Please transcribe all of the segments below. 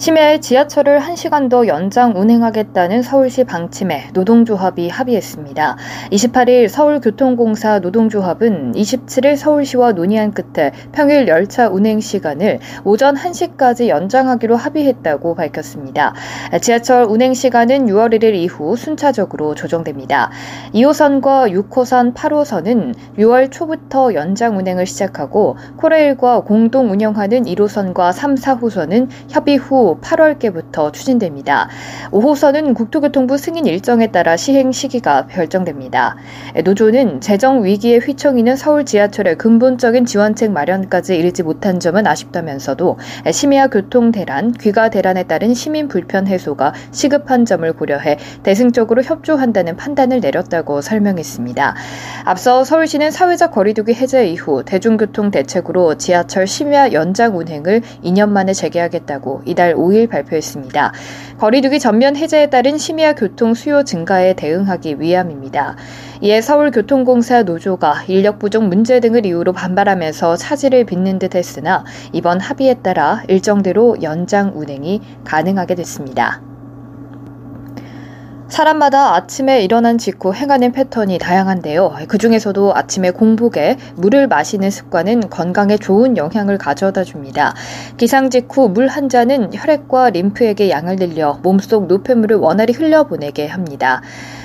심야에 지하철을 1시간 더 연장 운행하겠다는 서울시 방침에 노동조합이 합의했습니다. 28일 서울교통공사 노동조합은 27일 서울시와 논의한 끝에 평일 열차 운행 시간을 오전 1시까지 연장하기로 합의했다고 밝혔습니다. 지하철 운행 시간은 6월 1일 이후 순차적으로 조정됩니다. 2호선과 6호선, 8호선은 6월 초부터 연장 운행을 시작하고 코레일과 공동 운영하는 1호선과 3, 4호선은 협의 후 8월께부터 추진됩니다. 5호선은 국토교통부 승인 일정에 따라 시행 시기가 결정됩니다. 노조는 재정 위기에 휘청이는 서울 지하철의 근본적인 지원책 마련까지 이르지 못한 점은 아쉽다면서도 심야 교통 대란, 귀가 대란에 따른 시민 불편 해소가 시급한 점을 고려해 대승적으로 협조한다는 판단을 내렸다고 설명했습니다. 앞서 서울시는 사회적 거리두기 해제 이후 대중교통 대책으로 지하철 심야 연장 운행을 2년 만에 재개하겠다고 이달 5일 발표했습니다. 거리두기 전면 해제에 따른 심야 교통 수요 증가에 대응하기 위함입니다. 이에 서울교통공사 노조가 인력 부족 문제 등을 이유로 반발하면서 차질을 빚는 듯 했으나 이번 합의에 따라 일정대로 연장 운행이 가능하게 됐습니다. 사람마다 아침에 일어난 직후 행하는 패턴이 다양한데요. 그 중에서도 아침에 공복에 물을 마시는 습관은 건강에 좋은 영향을 가져다 줍니다. 기상 직후 물 한 잔은 혈액과 림프에게 양을 늘려 몸속 노폐물을 원활히 흘려보내게 합니다.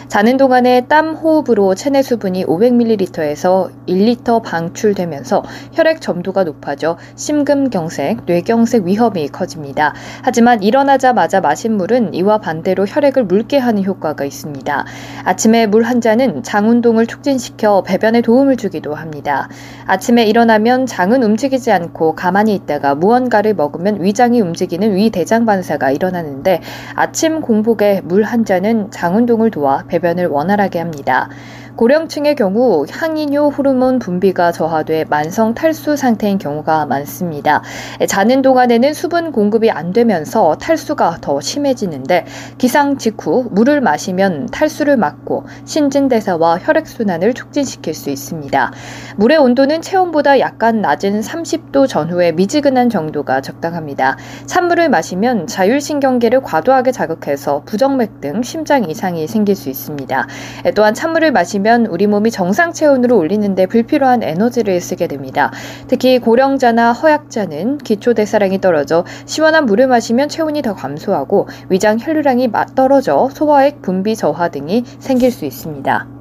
자는 동안에 땀 호흡으로 체내 수분이 500ml에서 1리터 방출되면서 혈액 점도가 높아져 심근경색, 뇌경색 위험이 커집니다. 하지만 일어나자마자 마신 물은 이와 반대로 혈액을 묽게 하는 효과 가 있습니다. 아침에 물 한 잔은 장 운동을 촉진시켜 배변에 도움을 주기도 합니다. 아침에 일어나면 장은 움직이지 않고 가만히 있다가 무언가를 먹으면 위장이 움직이는 위대장 반사가 일어나는데 아침 공복에 물 한 잔은 장 운동을 도와 배변을 원활하게 합니다. 고령층의 경우 항이뇨 호르몬 분비가 저하돼 만성 탈수 상태인 경우가 많습니다. 자는 동안에는 수분 공급이 안 되면서 탈수가 더 심해지는데 기상 직후 물을 마시면 탈수를 막고 신진대사와 혈액순환을 촉진시킬 수 있습니다. 물의 온도는 체온보다 약간 낮은 30도 전후에 미지근한 정도가 적당합니다. 찬물을 마시면 자율신경계를 과도하게 자극해서 부정맥 등 심장 이상이 생길 수 있습니다. 또한 찬물을 마시면 마시면 우리 몸이 정상 체온으로 올리는데 불필요한 에너지를 쓰게 됩니다. 특히 고령자나 허약자는 기초 대사량이 떨어져 시원한 물을 마시면 체온이 더 감소하고 위장 혈류량이 떨어져 소화액 분비 저하 등이 생길 수 있습니다.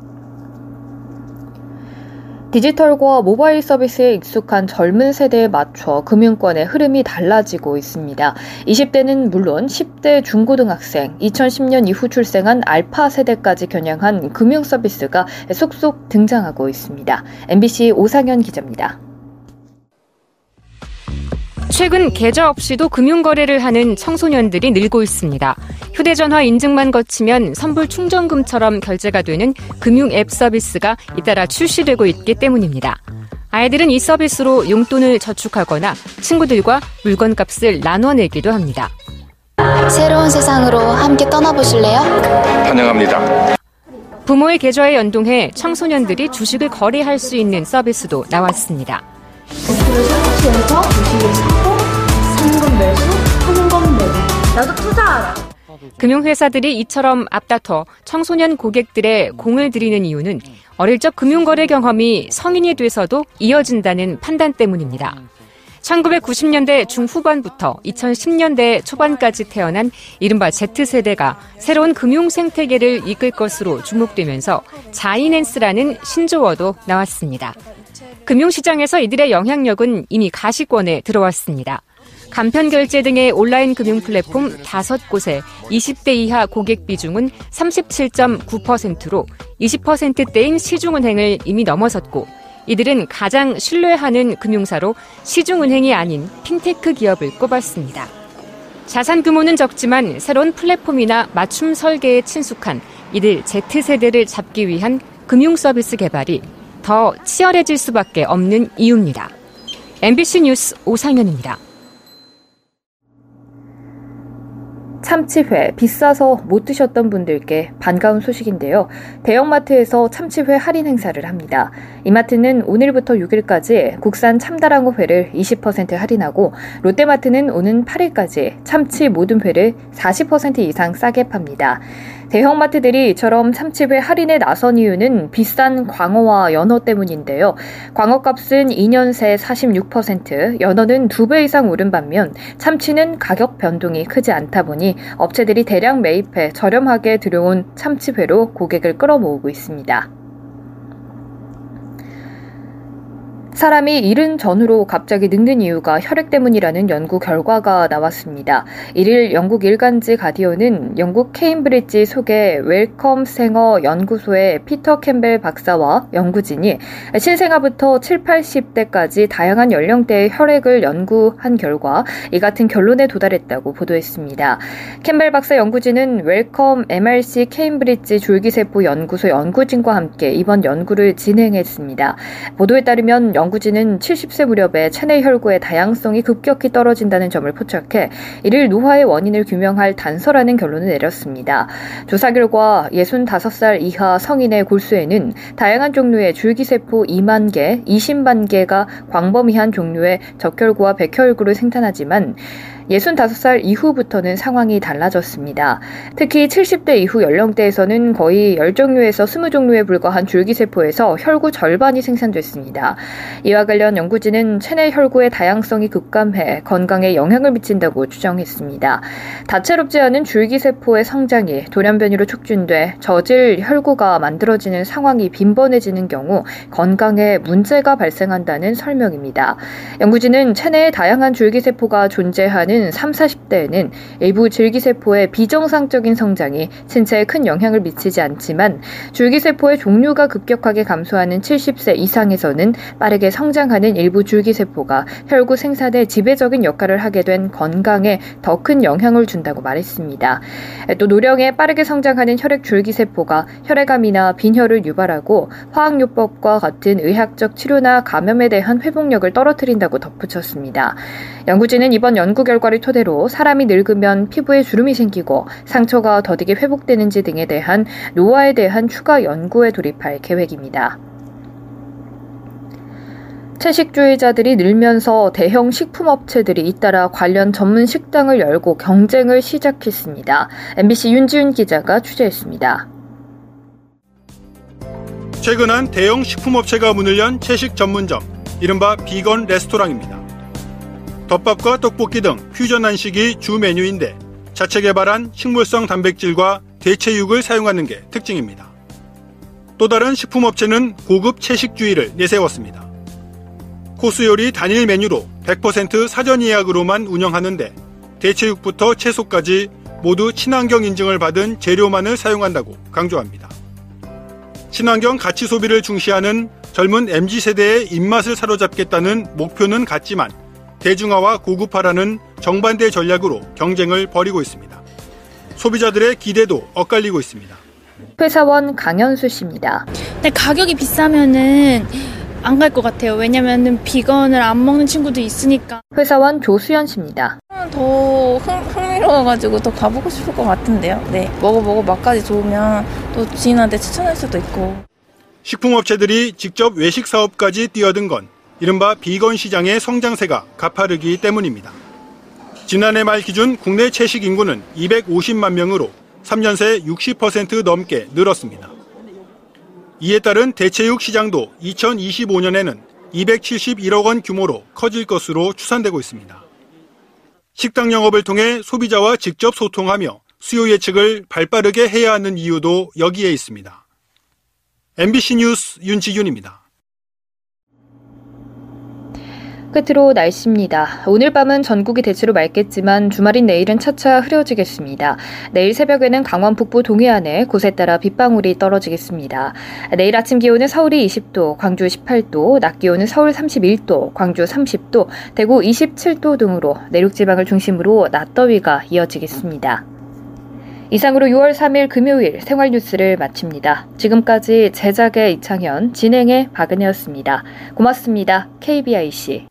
디지털과 모바일 서비스에 익숙한 젊은 세대에 맞춰 금융권의 흐름이 달라지고 있습니다. 20대는 물론 10대 중고등학생, 2010년 이후 출생한 알파 세대까지 겨냥한 금융 서비스가 속속 등장하고 있습니다. MBC 오상현 기자입니다. 최근 계좌 없이도 금융거래를 하는 청소년들이 늘고 있습니다. 휴대전화 인증만 거치면 선불 충전금처럼 결제가 되는 금융 앱 서비스가 잇따라 출시되고 있기 때문입니다. 아이들은 이 서비스로 용돈을 저축하거나 친구들과 물건값을 나눠내기도 합니다. 새로운 세상으로 함께 떠나보실래요? 환영합니다. 부모의 계좌에 연동해 청소년들이 주식을 거래할 수 있는 서비스도 나왔습니다. 목표를 설치해서 주식을 금융회사들이 이처럼 앞다퉈 청소년 고객들의 공을 들이는 이유는 어릴 적 금융거래 경험이 성인이 돼서도 이어진다는 판단 때문입니다. 1990년대 중후반부터 2010년대 초반까지 태어난 이른바 Z세대가 새로운 금융 생태계를 이끌 것으로 주목되면서 자이낸스라는 신조어도 나왔습니다. 금융시장에서 이들의 영향력은 이미 가시권에 들어왔습니다. 간편 결제 등의 온라인 금융 플랫폼 5곳에 20대 이하 고객 비중은 37.9%로 20%대인 시중은행을 이미 넘어섰고 이들은 가장 신뢰하는 금융사로 시중은행이 아닌 핀테크 기업을 꼽았습니다. 자산 규모는 적지만 새로운 플랫폼이나 맞춤 설계에 친숙한 이들 Z세대를 잡기 위한 금융 서비스 개발이 더 치열해질 수밖에 없는 이유입니다. MBC 뉴스 오상현입니다. 참치회 비싸서 못 드셨던 분들께 반가운 소식인데요. 대형마트에서 참치회 할인 행사를 합니다. 이마트는 오늘부터 6일까지 국산 참다랑어 회를 20% 할인하고 롯데마트는 오는 8일까지 참치 모든 회를 40% 이상 싸게 팝니다. 대형마트들이 이처럼 참치회 할인에 나선 이유는 비싼 광어와 연어 때문인데요. 광어값은 2년 새 46%, 연어는 2배 이상 오른 반면 참치는 가격 변동이 크지 않다 보니 업체들이 대량 매입해 저렴하게 들여온 참치회로 고객을 끌어모으고 있습니다. 사람이 일흔 전후로 갑자기 늙는 이유가 혈액 때문이라는 연구 결과가 나왔습니다. 1일 영국 일간지 가디언은 영국 케임브리지 소재 웰컴 생어 연구소의 피터 캠벨 박사와 연구진이 신생아부터 7, 80대까지 다양한 연령대의 혈액을 연구한 결과 이 같은 결론에 도달했다고 보도했습니다. 캠벨 박사 연구진은 웰컴 MRC 케임브리지 줄기세포 연구소 연구진과 함께 이번 연구를 진행했습니다. 보도에 따르면 연구진은 70세 무렵에 체내 혈구의 다양성이 급격히 떨어진다는 점을 포착해 이를 노화의 원인을 규명할 단서라는 결론을 내렸습니다. 조사 결과 65살 이하 성인의 골수에는 다양한 종류의 줄기세포 2만 개, 20만 개가 광범위한 종류의 적혈구와 백혈구를 생산하지만 65살 이후부터는 상황이 달라졌습니다. 특히 70대 이후 연령대에서는 거의 10종류에서 20종류에 불과한 줄기세포에서 혈구 절반이 생산됐습니다. 이와 관련 연구진은 체내 혈구의 다양성이 급감해 건강에 영향을 미친다고 추정했습니다. 다채롭지 않은 줄기세포의 성장이 돌연변이로 촉진돼 저질 혈구가 만들어지는 상황이 빈번해지는 경우 건강에 문제가 발생한다는 설명입니다. 연구진은 체내에 다양한 줄기세포가 존재하는 많은 3, 40대에는 일부 줄기세포의 비정상적인 성장이 신체에 큰 영향을 미치지 않지만 줄기세포의 종류가 급격하게 감소하는 70세 이상에서는 빠르게 성장하는 일부 줄기세포가 혈구 생산에 지배적인 역할을 하게 된 건강에 더 큰 영향을 준다고 말했습니다. 또 노령에 빠르게 성장하는 혈액 줄기세포가 혈액암이나 빈혈을 유발하고 화학요법과 같은 의학적 치료나 감염에 대한 회복력을 떨어뜨린다고 덧붙였습니다. 연구진은 이번 연구 결과 결과를 토대로 사람이 늙으면 피부에 주름이 생기고 상처가 더디게 회복되는지 등에 대한 노화에 대한 추가 연구에 돌입할 계획입니다. 채식주의자들이 늘면서 대형 식품업체들이 잇따라 관련 전문 식당을 열고 경쟁을 시작했습니다. MBC 윤지윤 기자가 취재했습니다. 최근 한 대형 식품업체가 문을 연 채식 전문점, 이른바 비건 레스토랑입니다. 덮밥과 떡볶이 등 퓨전 한식이 주 메뉴인데 자체 개발한 식물성 단백질과 대체육을 사용하는 게 특징입니다. 또 다른 식품업체는 고급 채식주의를 내세웠습니다. 코스 요리 단일 메뉴로 100% 사전 예약으로만 운영하는데 대체육부터 채소까지 모두 친환경 인증을 받은 재료만을 사용한다고 강조합니다. 친환경 가치 소비를 중시하는 젊은 MZ세대의 입맛을 사로잡겠다는 목표는 같지만 대중화와 고급화라는 정반대 전략으로 경쟁을 벌이고 있습니다. 소비자들의 기대도 엇갈리고 있습니다. 회사원 강현수 씨입니다. 근데 가격이 비싸면은 안 갈 것 같아요. 왜냐면은 비건을 안 먹는 친구도 있으니까. 회사원 조수연 씨입니다. 더 흥, 미로워가지고 더 가보고 싶을 것 같은데요. 네. 먹어보고 맛까지 좋으면 또 지인한테 추천할 수도 있고. 식품업체들이 직접 외식 사업까지 뛰어든 건 이른바 비건 시장의 성장세가 가파르기 때문입니다. 지난해 말 기준 국내 채식 인구는 250만 명으로 3년 새 60% 넘게 늘었습니다. 이에 따른 대체육 시장도 2025년에는 271억 원 규모로 커질 것으로 추산되고 있습니다. 식당 영업을 통해 소비자와 직접 소통하며 수요 예측을 발빠르게 해야 하는 이유도 여기에 있습니다. MBC 뉴스 윤지윤입니다. 끝으로 날씨입니다. 오늘 밤은 전국이 대체로 맑겠지만 주말인 내일은 차차 흐려지겠습니다. 내일 새벽에는 강원 북부 동해안에 곳에 따라 빗방울이 떨어지겠습니다. 내일 아침 기온은 서울이 20도, 광주 18도, 낮 기온은 서울 31도, 광주 30도, 대구 27도 등으로 내륙 지방을 중심으로 낮더위가 이어지겠습니다. 이상으로 6월 3일 금요일 생활 뉴스를 마칩니다. 지금까지 제작의 이창현, 진행의 박은혜였습니다. 고맙습니다. KBIC.